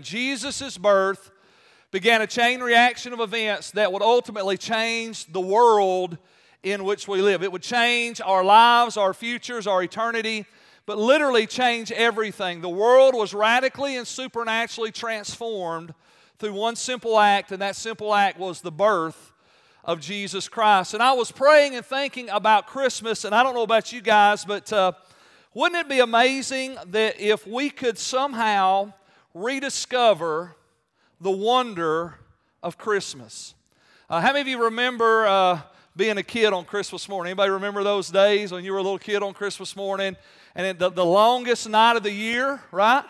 Jesus' birth began a chain reaction of events that would ultimately change the world in which we live. It would change our lives, our futures, our eternity, but literally change everything. The world was radically and supernaturally transformed through one simple act, and that simple act was the birth of Jesus Christ. And I was praying and thinking about Christmas, and I don't know about you guys, but uh, wouldn't it be amazing that if we could somehow rediscover the wonder of Christmas. Uh, how many of you remember uh, being a kid on Christmas morning? Anybody remember those days when you were a little kid on Christmas morning? And the, the longest night of the year, right?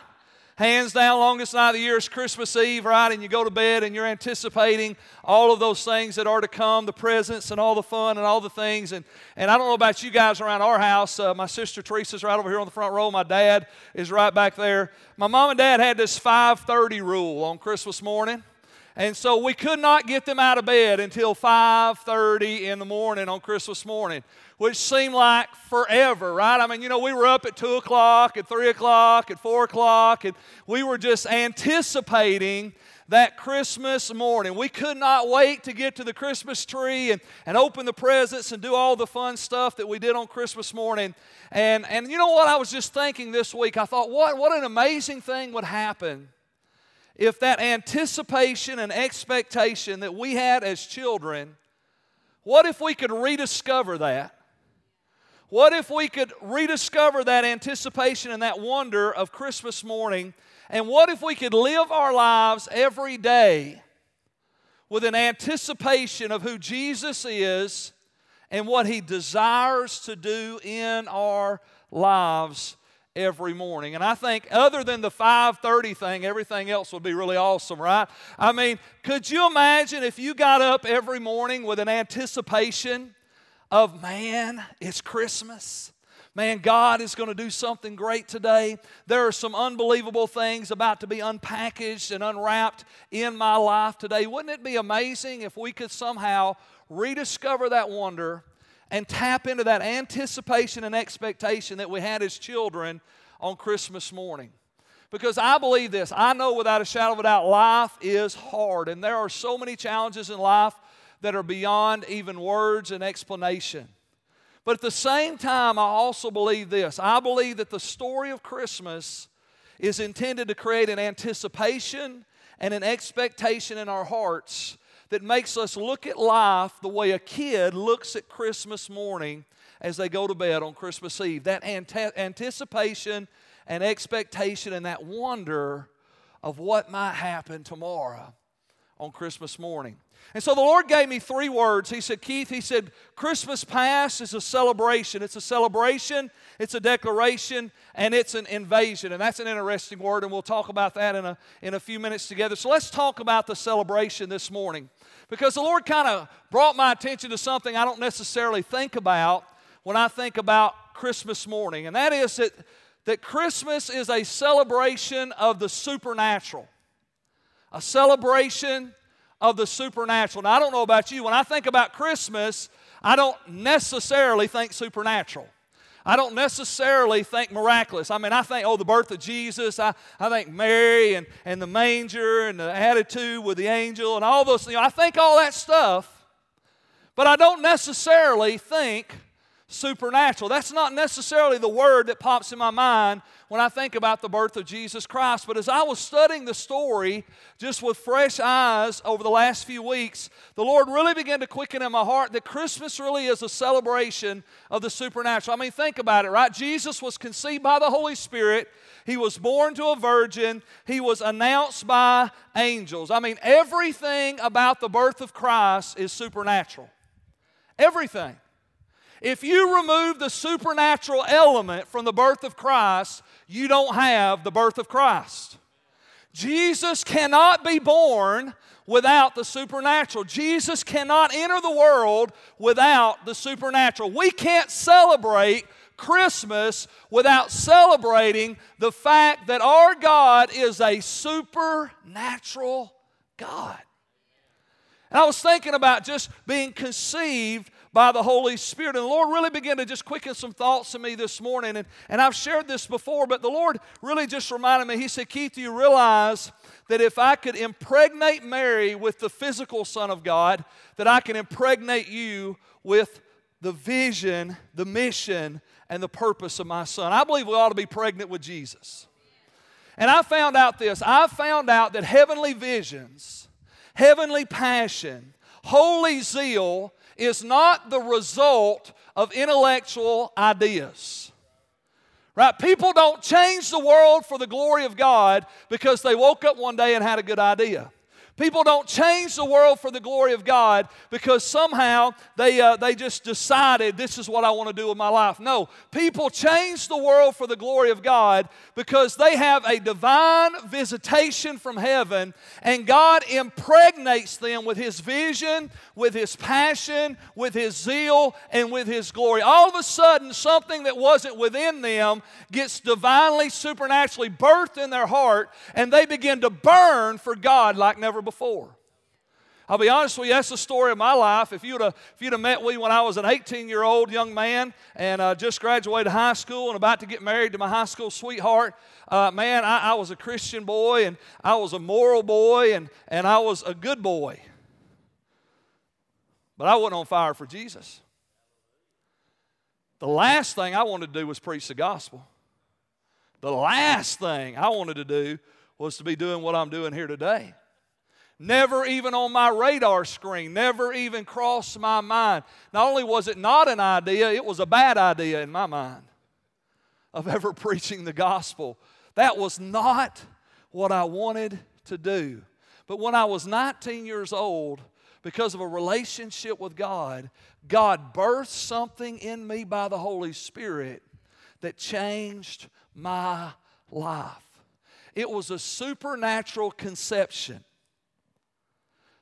Hands down, longest night of the year is Christmas Eve, right? And you go to bed and you're anticipating all of those things that are to come the presents and all the fun and all the things. And, and I don't know about you guys around our house. Uh, my sister Teresa's right over here on the front row. My dad is right back there. My mom and dad had this 5:30 rule on Christmas morning. And so we could not get them out of bed until 5:30 in the morning on Christmas morning, which seemed like forever, right? I mean, you know, we were up at two o'clock, at three o'clock, at four o'clock, and we were just anticipating that Christmas morning. We could not wait to get to the Christmas tree and, and open the presents and do all the fun stuff that we did on Christmas morning. And, and you know what? I was just thinking this week, I thought, what, what an amazing thing would happen if that anticipation and expectation that we had as children, what if we could rediscover that? What if we could rediscover that anticipation and that wonder of Christmas morning? And what if we could live our lives every day with an anticipation of who Jesus is and what he desires to do in our lives every morning. And I think other than the 5:30 thing, everything else would be really awesome, right? I mean, could you imagine if you got up every morning with an anticipation of man, it's Christmas. Man, God is going to do something great today. There are some unbelievable things about to be unpackaged and unwrapped in my life today. Wouldn't it be amazing if we could somehow rediscover that wonder and tap into that anticipation and expectation that we had as children on Christmas morning. Because I believe this, I know without a shadow of a doubt, life is hard, and there are so many challenges in life that are beyond even words and explanation. But at the same time, I also believe this I believe that the story of Christmas is intended to create an anticipation and an expectation in our hearts that makes us look at life the way a kid looks at Christmas morning as they go to bed on Christmas Eve. That anticipation and expectation and that wonder of what might happen tomorrow on Christmas morning. And so the Lord gave me three words. He said, Keith, He said, Christmas past is a celebration. It's a celebration, it's a declaration, and it's an invasion. And that's an interesting word, and we'll talk about that in a, in a few minutes together. So let's talk about the celebration this morning. Because the Lord kind of brought my attention to something I don't necessarily think about when I think about Christmas morning, and that is that, that Christmas is a celebration of the supernatural. A celebration of the supernatural. Now, I don't know about you, when I think about Christmas, I don't necessarily think supernatural. I don't necessarily think miraculous. I mean, I think, oh, the birth of Jesus. I, I think Mary and, and the manger and the attitude with the angel and all those things. I think all that stuff, but I don't necessarily think supernatural. That's not necessarily the word that pops in my mind when I think about the birth of Jesus Christ. But as I was studying the story just with fresh eyes over the last few weeks, the Lord really began to quicken in my heart that Christmas really is a celebration of the supernatural. I mean, think about it, right? Jesus was conceived by the Holy Spirit. He was born to a virgin. He was announced by angels. I mean, everything about the birth of Christ is supernatural. Everything. If you remove the supernatural element from the birth of Christ, you don't have the birth of Christ. Jesus cannot be born without the supernatural. Jesus cannot enter the world without the supernatural. We can't celebrate Christmas without celebrating the fact that our God is a supernatural God. And I was thinking about just being conceived by the Holy Spirit. And the Lord really began to just quicken some thoughts to me this morning. And, and I've shared this before, but the Lord really just reminded me. He said, Keith, do you realize that if I could impregnate Mary with the physical Son of God, that I can impregnate you with the vision, the mission, and the purpose of my Son? I believe we ought to be pregnant with Jesus. And I found out this I found out that heavenly visions, heavenly passion, holy zeal is not the result of intellectual ideas. Right? People don't change the world for the glory of God because they woke up one day and had a good idea. People don't change the world for the glory of God because somehow they, uh, they just decided this is what I want to do with my life. No, people change the world for the glory of God because they have a divine visitation from heaven and God impregnates them with His vision, with His passion, with His zeal, and with His glory. All of a sudden, something that wasn't within them gets divinely, supernaturally birthed in their heart and they begin to burn for God like never before. I'll be honest with you, that's the story of my life. If you'd have, if you'd have met me when I was an 18 year old young man and uh, just graduated high school and about to get married to my high school sweetheart, uh, man, I, I was a Christian boy and I was a moral boy and, and I was a good boy. But I wasn't on fire for Jesus. The last thing I wanted to do was preach the gospel. The last thing I wanted to do was to be doing what I'm doing here today. Never even on my radar screen, never even crossed my mind. Not only was it not an idea, it was a bad idea in my mind of ever preaching the gospel. That was not what I wanted to do. But when I was 19 years old, because of a relationship with God, God birthed something in me by the Holy Spirit that changed my life. It was a supernatural conception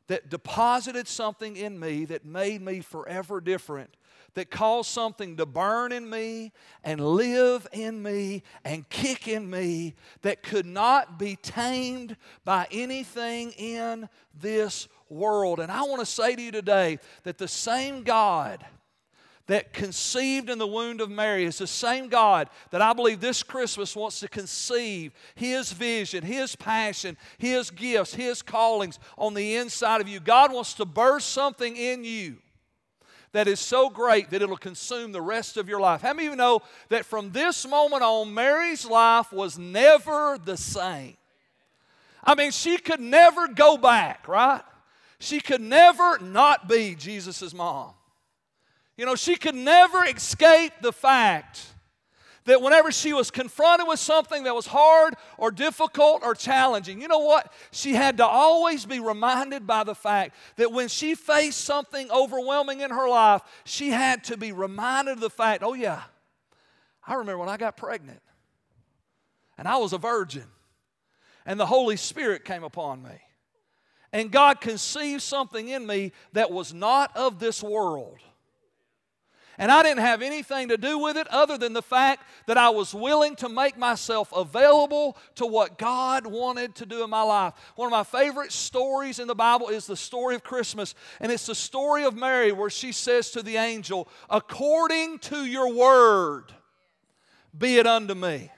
that deposited something in me that made me forever different, that caused something to burn in me and live in me and kick in me that could not be tamed by anything in this world. And I want to say to you today that the same God that conceived in the womb of Mary is the same God that I believe this Christmas wants to conceive His vision, His passion, His gifts, His callings on the inside of you. God wants to burst something in you that is so great that it'll consume the rest of your life. How many of you know that from this moment on, Mary's life was never the same? I mean, she could never go back, right? She could never not be Jesus' mom. You know, she could never escape the fact that whenever she was confronted with something that was hard or difficult or challenging, you know what? She had to always be reminded by the fact that when she faced something overwhelming in her life, she had to be reminded of the fact, oh, yeah, I remember when I got pregnant and I was a virgin and the Holy Spirit came upon me. And God conceived something in me that was not of this world. And I didn't have anything to do with it other than the fact that I was willing to make myself available to what God wanted to do in my life. One of my favorite stories in the Bible is the story of Christmas, and it's the story of Mary where she says to the angel, According to your word, be it unto me.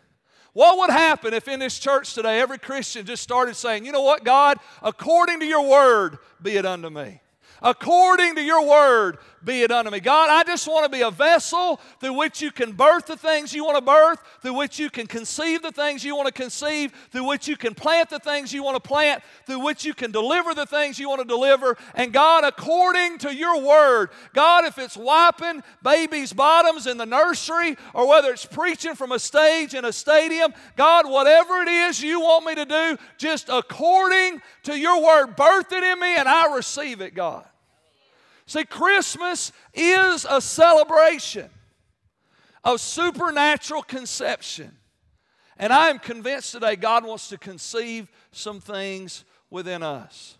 What would happen if in this church today every Christian just started saying, You know what, God, according to your word, be it unto me? According to your word, be it unto me. God, I just want to be a vessel through which you can birth the things you want to birth, through which you can conceive the things you want to conceive, through which you can plant the things you want to plant, through which you can deliver the things you want to deliver. And God, according to your word, God, if it's wiping babies' bottoms in the nursery or whether it's preaching from a stage in a stadium, God, whatever it is you want me to do, just according to your word, birth it in me and I receive it, God. See, Christmas is a celebration of supernatural conception. And I am convinced today God wants to conceive some things within us.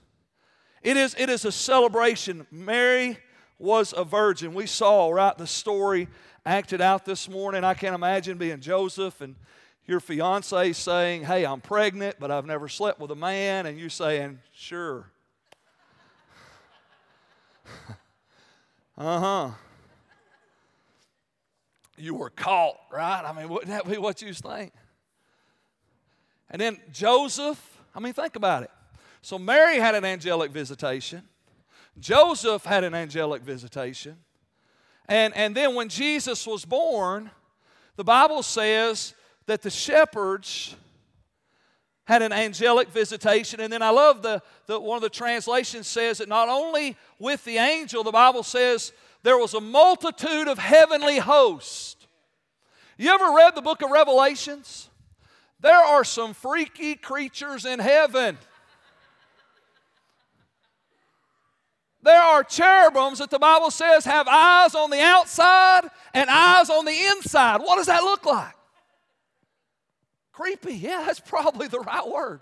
It is, it is a celebration. Mary was a virgin. We saw, right, the story acted out this morning. I can't imagine being Joseph and your fiance saying, Hey, I'm pregnant, but I've never slept with a man, and you saying, Sure. uh huh. You were caught, right? I mean, wouldn't that be what you think? And then Joseph, I mean, think about it. So Mary had an angelic visitation. Joseph had an angelic visitation. And, and then when Jesus was born, the Bible says that the shepherds had an angelic visitation. And then I love the, the one of the translations says that not only with the angel, the Bible says there was a multitude of heavenly hosts. You ever read the book of Revelations? There are some freaky creatures in heaven. There are cherubims that the Bible says have eyes on the outside and eyes on the inside. What does that look like? Creepy. Yeah, that's probably the right word.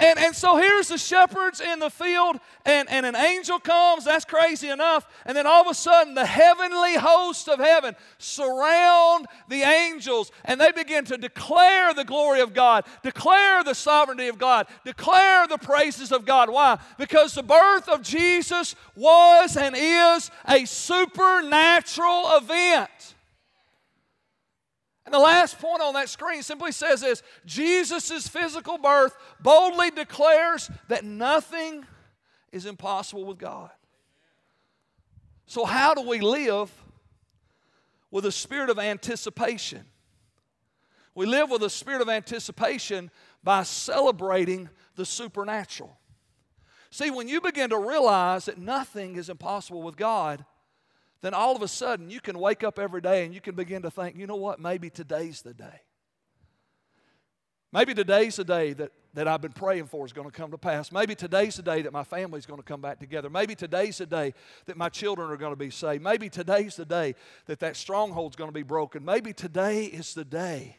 And, and so here's the shepherds in the field, and, and an angel comes. That's crazy enough. And then all of a sudden, the heavenly host of heaven surround the angels, and they begin to declare the glory of God, declare the sovereignty of God, declare the praises of God. Why? Because the birth of Jesus was and is a supernatural event. And the last point on that screen simply says this Jesus' physical birth boldly declares that nothing is impossible with God. So, how do we live with a spirit of anticipation? We live with a spirit of anticipation by celebrating the supernatural. See, when you begin to realize that nothing is impossible with God, then all of a sudden you can wake up every day and you can begin to think, you know what, maybe today's the day. Maybe today's the day that, that I've been praying for is going to come to pass. Maybe today's the day that my family's going to come back together. Maybe today's the day that my children are going to be saved. Maybe today's the day that that stronghold's going to be broken. Maybe today is the day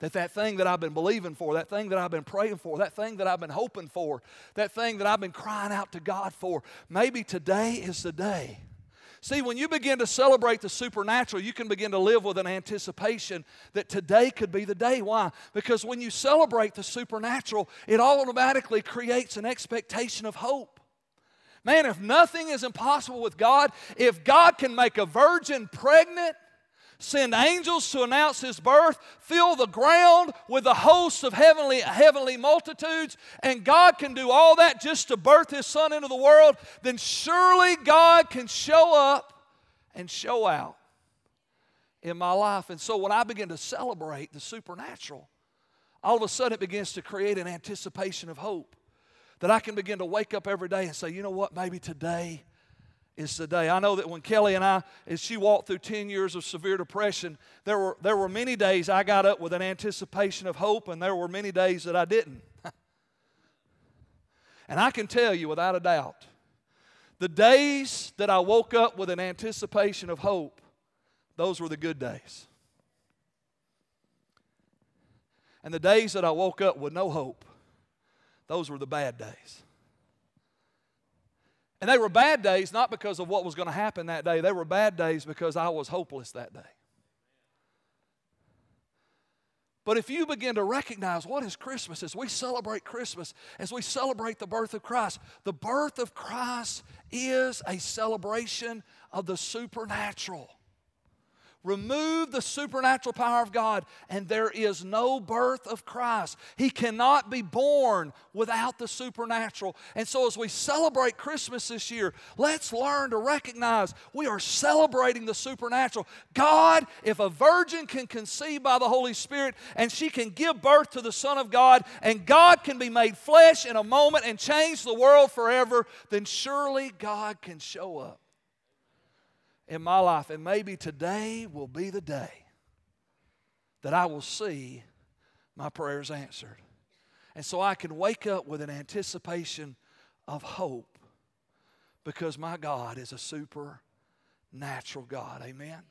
that that thing that I've been believing for, that thing that I've been praying for, that thing that I've been hoping for, that thing that I've been crying out to God for, maybe today is the day See, when you begin to celebrate the supernatural, you can begin to live with an anticipation that today could be the day. Why? Because when you celebrate the supernatural, it automatically creates an expectation of hope. Man, if nothing is impossible with God, if God can make a virgin pregnant, send angels to announce his birth, fill the ground with a host of heavenly, heavenly multitudes, and God can do all that just to birth his son into the world, then surely God can show up and show out in my life. And so when I begin to celebrate the supernatural, all of a sudden it begins to create an anticipation of hope that I can begin to wake up every day and say, you know what, maybe today is today. I know that when Kelly and I, as she walked through 10 years of severe depression, there were, there were many days I got up with an anticipation of hope, and there were many days that I didn't. and I can tell you without a doubt, the days that I woke up with an anticipation of hope, those were the good days. And the days that I woke up with no hope, those were the bad days. And they were bad days not because of what was going to happen that day, they were bad days because I was hopeless that day. But if you begin to recognize what is Christmas, as we celebrate Christmas, as we celebrate the birth of Christ, the birth of Christ is a celebration of the supernatural. Remove the supernatural power of God, and there is no birth of Christ. He cannot be born without the supernatural. And so, as we celebrate Christmas this year, let's learn to recognize we are celebrating the supernatural. God, if a virgin can conceive by the Holy Spirit and she can give birth to the Son of God, and God can be made flesh in a moment and change the world forever, then surely God can show up in my life. And maybe today will be the day that I will see my prayers answered. And so I can wake up with an anticipation of hope because my God is a supernatural God. Amen.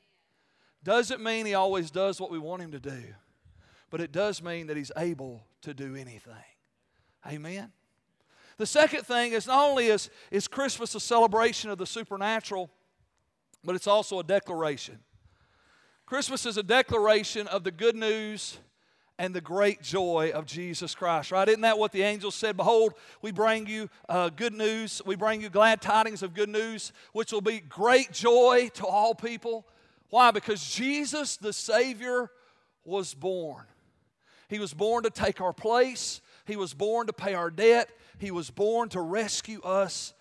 Doesn't mean He always does what we want Him to do, but it does mean that He's able to do anything. Amen. The second thing is not only is, is Christmas a celebration of the supernatural, but it's also a declaration. Christmas is a declaration of the good news and the great joy of Jesus Christ, right? Isn't that what the angels said? Behold, we bring you uh, good news. We bring you glad tidings of good news, which will be great joy to all people. Why? Because Jesus, the Savior, was born. He was born to take our place, He was born to pay our debt, He was born to rescue us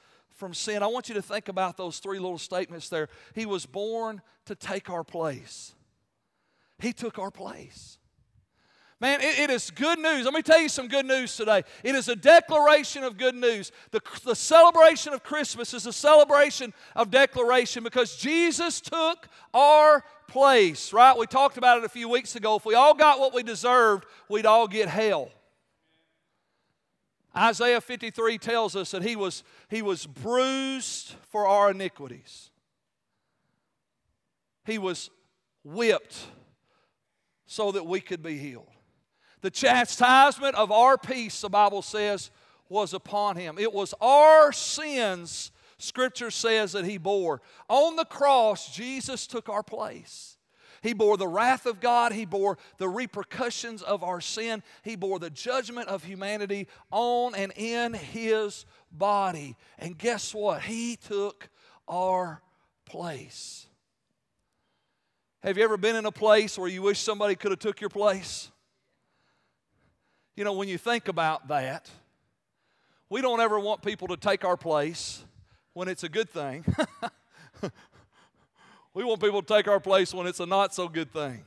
from sin. I want you to think about those three little statements there. He was born to take our place, He took our place. Man, it, it is good news. Let me tell you some good news today. It is a declaration of good news. The, the celebration of Christmas is a celebration of declaration because Jesus took our place, right? We talked about it a few weeks ago. If we all got what we deserved, we'd all get hell. Isaiah 53 tells us that he was, he was bruised for our iniquities. He was whipped so that we could be healed. The chastisement of our peace, the Bible says, was upon him. It was our sins, Scripture says, that he bore. On the cross, Jesus took our place. He bore the wrath of God. He bore the repercussions of our sin. He bore the judgment of humanity on and in His body. And guess what? He took our place. Have you ever been in a place where you wish somebody could have took your place? You know, when you think about that, we don't ever want people to take our place when it's a good thing. we want people to take our place when it's a not so good thing.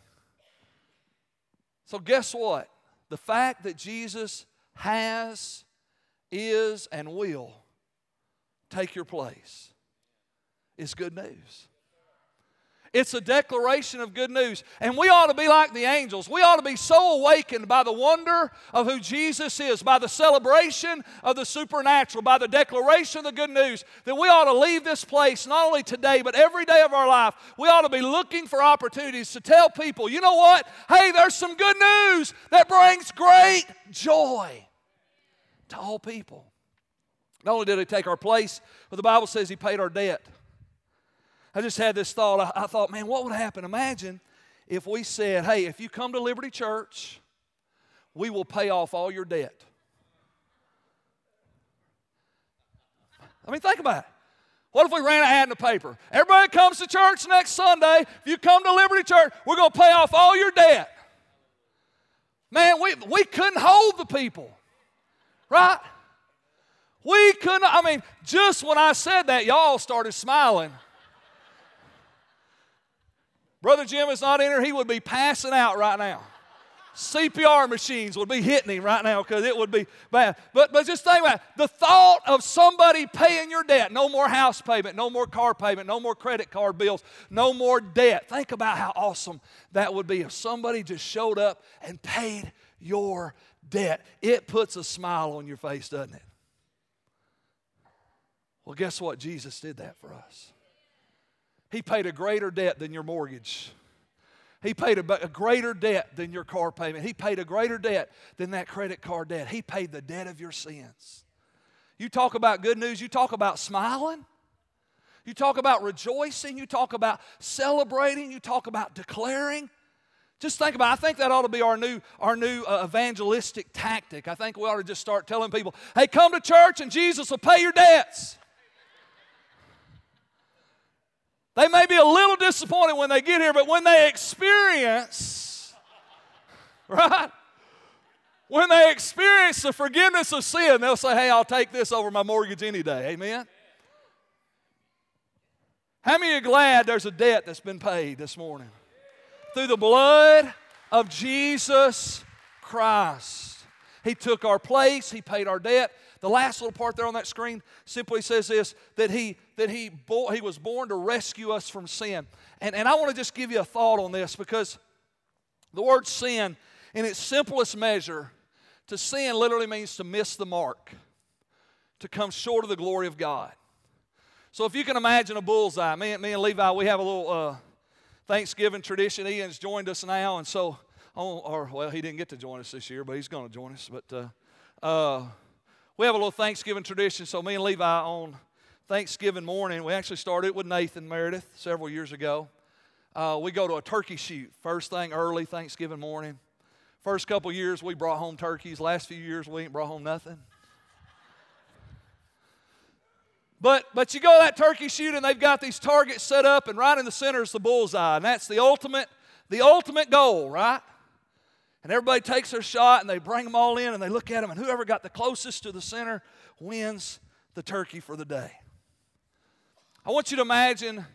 So, guess what? The fact that Jesus has, is, and will take your place is good news. It's a declaration of good news. And we ought to be like the angels. We ought to be so awakened by the wonder of who Jesus is, by the celebration of the supernatural, by the declaration of the good news, that we ought to leave this place not only today, but every day of our life. We ought to be looking for opportunities to tell people, you know what? Hey, there's some good news that brings great joy to all people. Not only did he take our place, but the Bible says he paid our debt. I just had this thought. I, I thought, man, what would happen? Imagine if we said, hey, if you come to Liberty Church, we will pay off all your debt. I mean, think about it. What if we ran an ad in the paper? Everybody comes to church next Sunday. If you come to Liberty Church, we're going to pay off all your debt. Man, we, we couldn't hold the people, right? We couldn't, I mean, just when I said that, y'all started smiling. Brother Jim is not in here, he would be passing out right now. CPR machines would be hitting him right now because it would be bad. But, but just think about it. the thought of somebody paying your debt. No more house payment, no more car payment, no more credit card bills, no more debt. Think about how awesome that would be if somebody just showed up and paid your debt. It puts a smile on your face, doesn't it? Well, guess what? Jesus did that for us. He paid a greater debt than your mortgage. He paid a, a, greater debt than your car payment. He paid a greater debt than that credit card debt. He paid the debt of your sins. You talk about good news, you talk about smiling, you talk about rejoicing, you talk about celebrating, you talk about declaring. Just think about it. I think that ought to be our new, our new uh, evangelistic tactic. I think we ought to just start telling people, hey, come to church and Jesus will pay your debts. They may be a little disappointed when they get here, but when they experience, right? When they experience the forgiveness of sin, they'll say, Hey, I'll take this over my mortgage any day. Amen? How many are glad there's a debt that's been paid this morning? Through the blood of Jesus Christ. He took our place, He paid our debt, the last little part there on that screen simply says this that he that he bo- he was born to rescue us from sin. And, and I want to just give you a thought on this because the word sin, in its simplest measure, to sin literally means to miss the mark, to come short of the glory of God. So if you can imagine a bullseye, me, me and Levi, we have a little uh, Thanksgiving tradition. Ian's joined us now, and so, oh, or well, he didn't get to join us this year, but he's going to join us. But uh, uh, we have a little Thanksgiving tradition. So me and Levi on Thanksgiving morning, we actually started with Nathan Meredith several years ago. Uh, we go to a turkey shoot first thing early Thanksgiving morning. First couple years, we brought home turkeys. Last few years, we ain't brought home nothing. But, but you go to that turkey shoot and they've got these targets set up, and right in the center is the bullseye. And that's the ultimate, the ultimate goal, right? And everybody takes their shot and they bring them all in and they look at them, and whoever got the closest to the center wins the turkey for the day. I want you to imagine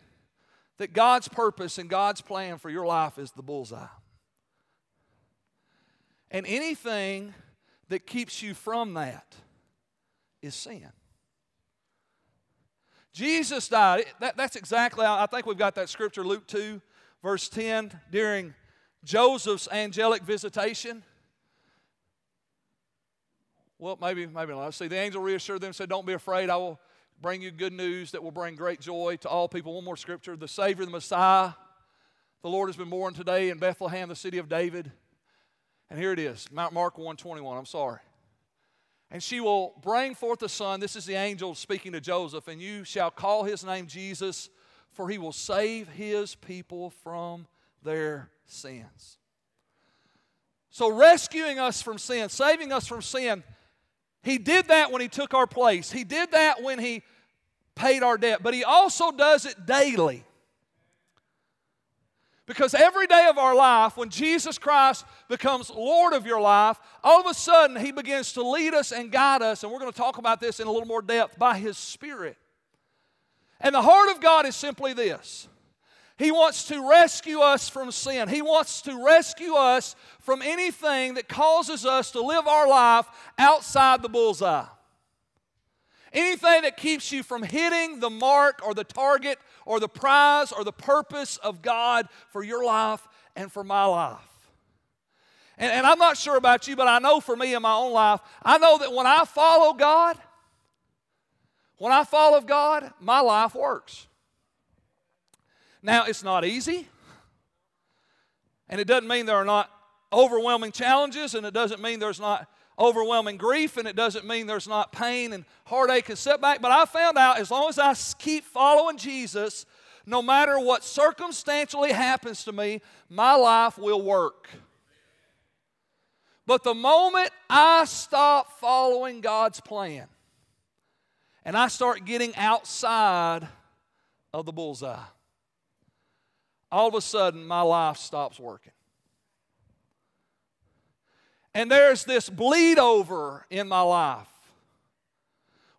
that God's purpose and God's plan for your life is the bullseye. And anything that keeps you from that is sin. Jesus died. That, that's exactly, I think we've got that scripture, Luke 2, verse 10, during Joseph's angelic visitation. Well, maybe, maybe not. See, the angel reassured them, and said, Don't be afraid. I will bring you good news that will bring great joy to all people. One more scripture. The Savior, the Messiah, the Lord has been born today in Bethlehem, the city of David. And here it is, Mount Mark 121. I'm sorry. And she will bring forth a son. This is the angel speaking to Joseph. And you shall call his name Jesus, for he will save his people from their sins. So, rescuing us from sin, saving us from sin, he did that when he took our place. He did that when he paid our debt. But he also does it daily. Because every day of our life, when Jesus Christ becomes Lord of your life, all of a sudden He begins to lead us and guide us. And we're going to talk about this in a little more depth by His Spirit. And the heart of God is simply this He wants to rescue us from sin, He wants to rescue us from anything that causes us to live our life outside the bullseye. Anything that keeps you from hitting the mark or the target or the prize or the purpose of God for your life and for my life. And, and, I'm not sure about you, but I know for me in my own life, I know that when I follow God, when I follow God, my life works. Now, it's not easy, and it doesn't mean there are not overwhelming challenges, and it doesn't mean there's not overwhelming grief, and it doesn't mean there's not pain and heartache and setback. But I found out as long as I keep following Jesus, no matter what circumstantially happens to me, my life will work. But the moment I stop following God's plan and I start getting outside of the bullseye, all of a sudden my life stops working. And there's this bleed over in my life.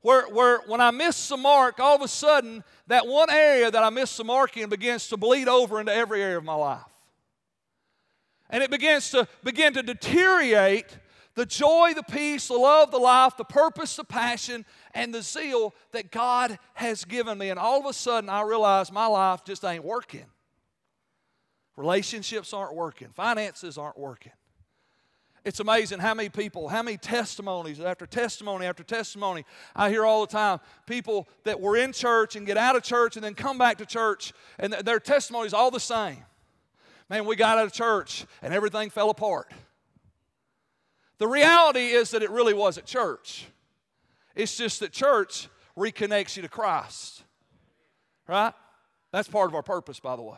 Where, where when I miss the mark, all of a sudden, that one area that I miss the mark in begins to bleed over into every area of my life. And it begins to begin to deteriorate the joy, the peace, the love, the life, the purpose, the passion, and the zeal that God has given me. And all of a sudden, I realize my life just ain't working. Relationships aren't working, finances aren't working. It's amazing how many people, how many testimonies after testimony after testimony I hear all the time. People that were in church and get out of church and then come back to church, and their testimonies all the same. Man, we got out of church and everything fell apart. The reality is that it really wasn't church. It's just that church reconnects you to Christ. Right? That's part of our purpose, by the way.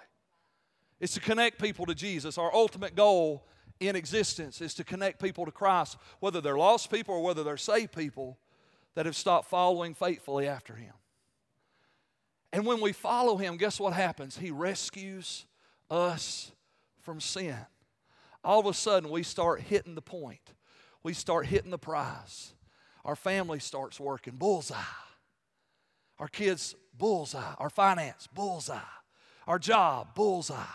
It's to connect people to Jesus. Our ultimate goal in existence is to connect people to Christ, whether they're lost people or whether they're saved people that have stopped following faithfully after Him. And when we follow Him, guess what happens? He rescues us from sin. All of a sudden, we start hitting the point, we start hitting the prize. Our family starts working, bullseye. Our kids, bullseye. Our finance, bullseye. Our job, bullseye.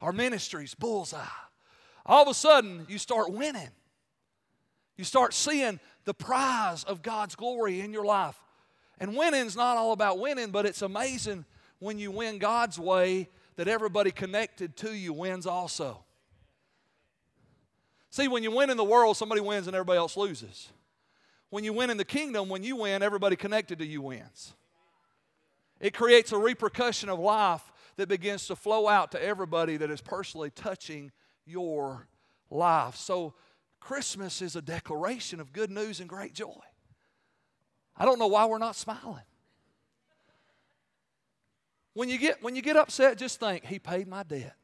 Our ministries, bullseye all of a sudden you start winning. You start seeing the prize of God's glory in your life. And winning's not all about winning, but it's amazing when you win God's way that everybody connected to you wins also. See, when you win in the world, somebody wins and everybody else loses. When you win in the kingdom, when you win, everybody connected to you wins. It creates a repercussion of life that begins to flow out to everybody that is personally touching your life. So, Christmas is a declaration of good news and great joy. I don't know why we're not smiling. When you get, when you get upset, just think, He paid my debt.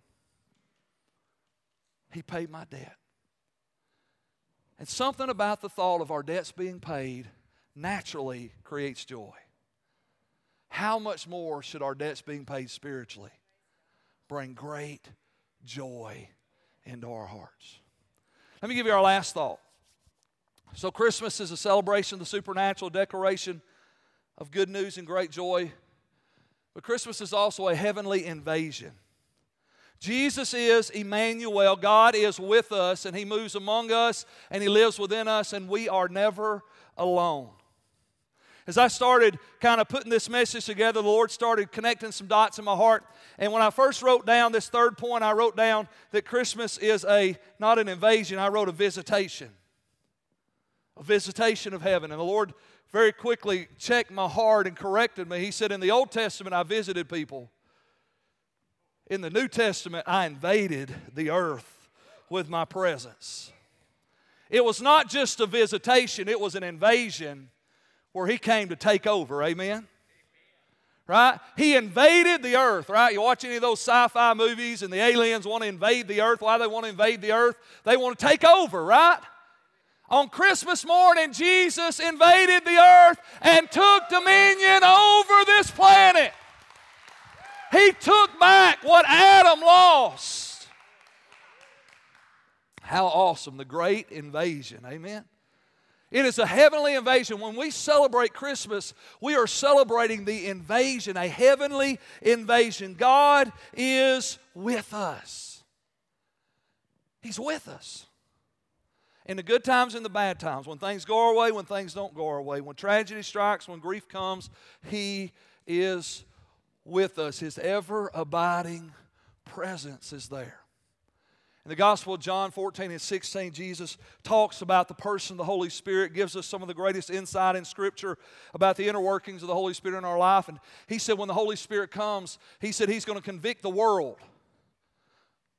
He paid my debt. And something about the thought of our debts being paid naturally creates joy. How much more should our debts being paid spiritually bring great joy into our hearts? Let me give you our last thought. So, Christmas is a celebration of the supernatural, declaration of good news and great joy. But Christmas is also a heavenly invasion. Jesus is Emmanuel. God is with us, and He moves among us, and He lives within us, and we are never alone. As I started kind of putting this message together, the Lord started connecting some dots in my heart. And when I first wrote down this third point, I wrote down that Christmas is a not an invasion, I wrote a visitation. A visitation of heaven. And the Lord very quickly checked my heart and corrected me. He said, In the Old Testament, I visited people. In the New Testament, I invaded the earth with my presence. It was not just a visitation, it was an invasion where he came to take over. Amen? Right? He invaded the earth, right? You watch any of those sci fi movies and the aliens want to invade the earth. Why they want to invade the earth? They want to take over, right? On Christmas morning, Jesus invaded the earth and took dominion over this planet. He took back what Adam lost. How awesome, the great invasion. Amen. It is a heavenly invasion. When we celebrate Christmas, we are celebrating the invasion, a heavenly invasion. God is with us. He's with us. In the good times and the bad times, when things go our way, when things don't go our way, when tragedy strikes, when grief comes, He is with us. His ever abiding presence is there. In the Gospel of John 14 and 16, Jesus talks about the person of the Holy Spirit, gives us some of the greatest insight in Scripture about the inner workings of the Holy Spirit in our life. And he said, when the Holy Spirit comes, he said he's going to convict the world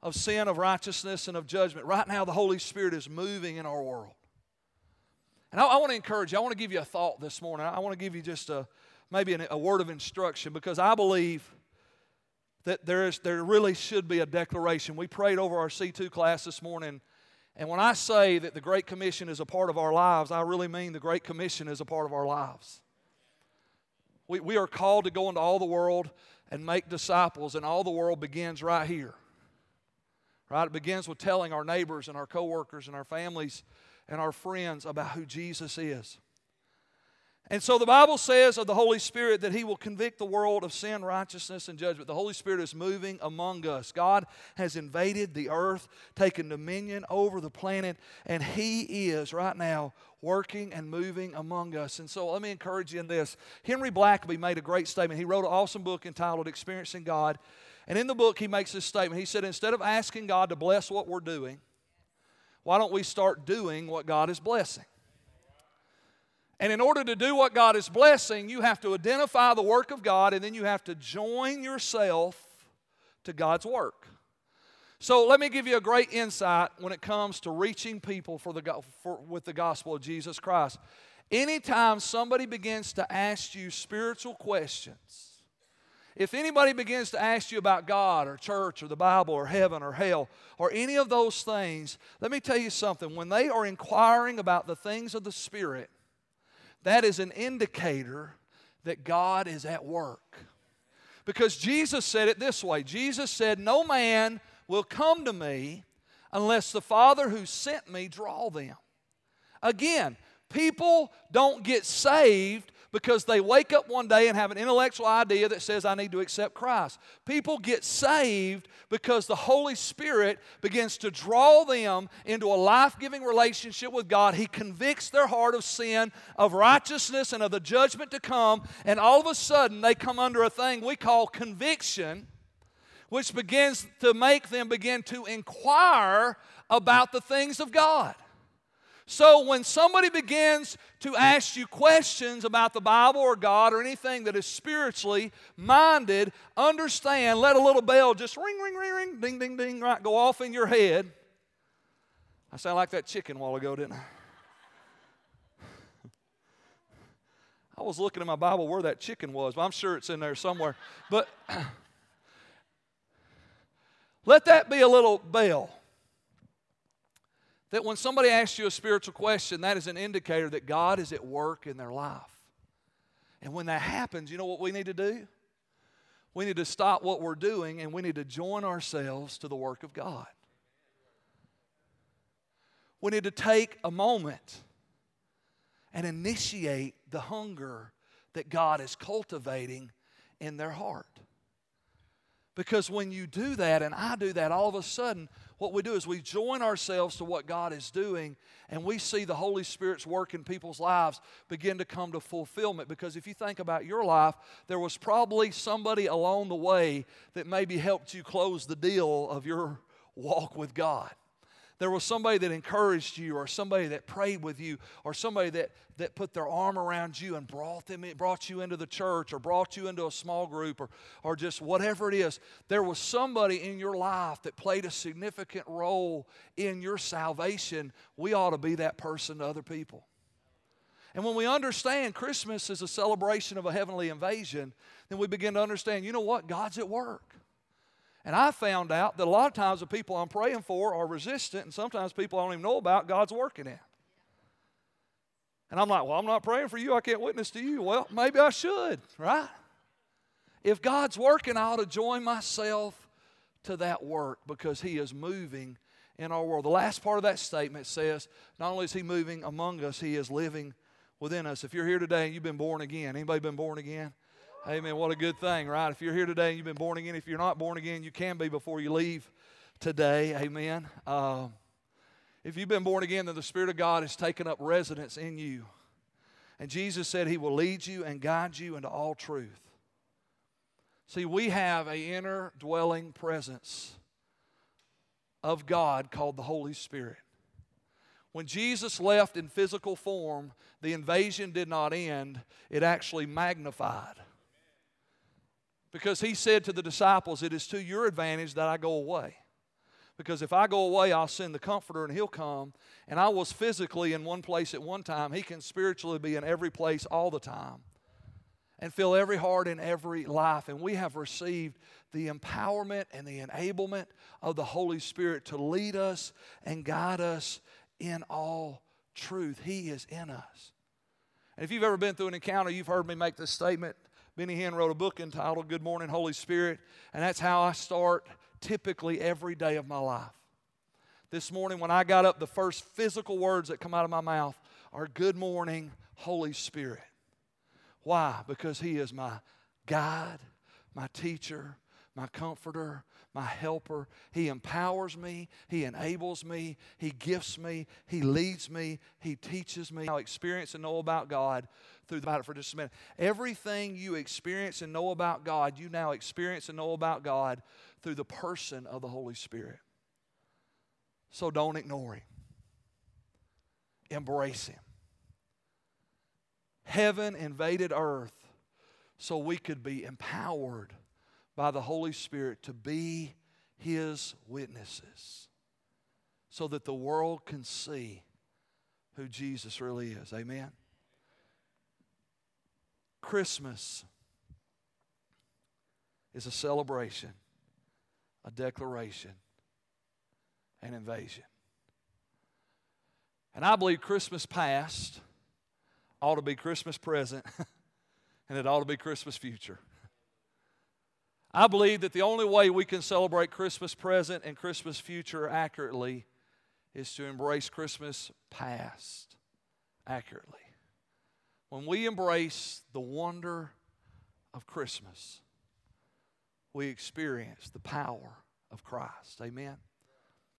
of sin, of righteousness, and of judgment. Right now, the Holy Spirit is moving in our world. And I, I want to encourage you, I want to give you a thought this morning. I want to give you just a maybe a, a word of instruction because I believe that there, is, there really should be a declaration. We prayed over our C2 class this morning, and when I say that the Great Commission is a part of our lives, I really mean the Great Commission is a part of our lives. We, we are called to go into all the world and make disciples, and all the world begins right here. Right? It begins with telling our neighbors and our coworkers and our families and our friends about who Jesus is. And so the Bible says of the Holy Spirit that He will convict the world of sin, righteousness, and judgment. The Holy Spirit is moving among us. God has invaded the earth, taken dominion over the planet, and He is right now working and moving among us. And so let me encourage you in this. Henry Blackaby made a great statement. He wrote an awesome book entitled Experiencing God. And in the book, he makes this statement. He said, Instead of asking God to bless what we're doing, why don't we start doing what God is blessing? And in order to do what God is blessing, you have to identify the work of God and then you have to join yourself to God's work. So let me give you a great insight when it comes to reaching people for the, for, with the gospel of Jesus Christ. Anytime somebody begins to ask you spiritual questions, if anybody begins to ask you about God or church or the Bible or heaven or hell or any of those things, let me tell you something. When they are inquiring about the things of the Spirit, that is an indicator that God is at work. Because Jesus said it this way Jesus said, No man will come to me unless the Father who sent me draw them. Again, people don't get saved because they wake up one day and have an intellectual idea that says, I need to accept Christ. People get saved because the Holy Spirit begins to draw them into a life giving relationship with God. He convicts their heart of sin, of righteousness, and of the judgment to come, and all of a sudden they come under a thing we call conviction. Which begins to make them begin to inquire about the things of God. So when somebody begins to ask you questions about the Bible or God or anything that is spiritually minded, understand, let a little bell just ring, ring, ring, ring, ding, ding, ding, right, go off in your head. I sound like that chicken a while ago, didn't I? I was looking in my Bible where that chicken was, I'm sure it's in there somewhere. But let that be a little bell That when somebody asks you a spiritual question, that is an indicator that God is at work in their life. And when that happens, you know what we need to do? We need to stop what we're doing and we need to join ourselves to the work of God. We need to take a moment and initiate the hunger that God is cultivating in their heart. Because when you do that, and I do that, all of a sudden, what we do is we join ourselves to what God is doing, and we see the Holy Spirit's work in people's lives begin to come to fulfillment. Because if you think about your life, there was probably somebody along the way that maybe helped you close the deal of your walk with God there was somebody that encouraged you or somebody that prayed with you or somebody that, that put their arm around you and brought them brought you into the church or brought you into a small group or, or just whatever it is there was somebody in your life that played a significant role in your salvation we ought to be that person to other people and when we understand Christmas is a celebration of a heavenly invasion, then we begin to understand, you know what? God's at work. And I found out that a lot of times the people I'm praying for are resistant, and sometimes people I don't even know about God's working in. And I'm like, well, I'm not praying for you. I can't witness to you. Well, maybe I should, right? If God's working, I ought to join myself to that work because He is moving in our world. The last part of that statement says, not only is He moving among us, He is living within us. If you're here today and you've been born again, anybody been born again? Amen. What a good thing, right? If you're here today and you've been born again, if you're not born again, you can be before you leave today. Amen. Uh, if you've been born again, then the Spirit of God has taken up residence in you. And Jesus said He will lead you and guide you into all truth. See, we have a inner dwelling presence of God called the Holy Spirit. When Jesus left in physical form, the invasion did not end, it actually magnified. Because he said to the disciples, It is to your advantage that I go away. Because if I go away, I'll send the Comforter and he'll come. And I was physically in one place at one time. He can spiritually be in every place all the time and fill every heart in every life. And we have received the empowerment and the enablement of the Holy Spirit to lead us and guide us in all truth. He is in us. And if you've ever been through an encounter, you've heard me make this statement Benny Hinn wrote a book entitled Good Morning, Holy Spirit, and that's how I start typically every day of my life. This morning, when I got up, the first physical words that come out of my mouth are Good morning, Holy Spirit. Why? Because He is my guide, my teacher, my comforter, my helper. He empowers me, He enables me, He gifts me, He leads me, He teaches me. I experience and know about God through about it for just a minute. Everything you experience and know about God, you now experience and know about God through the person of the Holy Spirit. So don't ignore Him, embrace Him. Heaven invaded earth so we could be empowered by the Holy Spirit to be His witnesses so that the world can see who Jesus really is. Amen. Christmas is a celebration, a declaration, an invasion. And I believe Christmas past ought to be Christmas present, and it ought to be Christmas future. I believe that the only way we can celebrate Christmas present and Christmas future accurately is to embrace Christmas past accurately when we embrace the wonder of Christmas, we experience the power of Christ. Amen.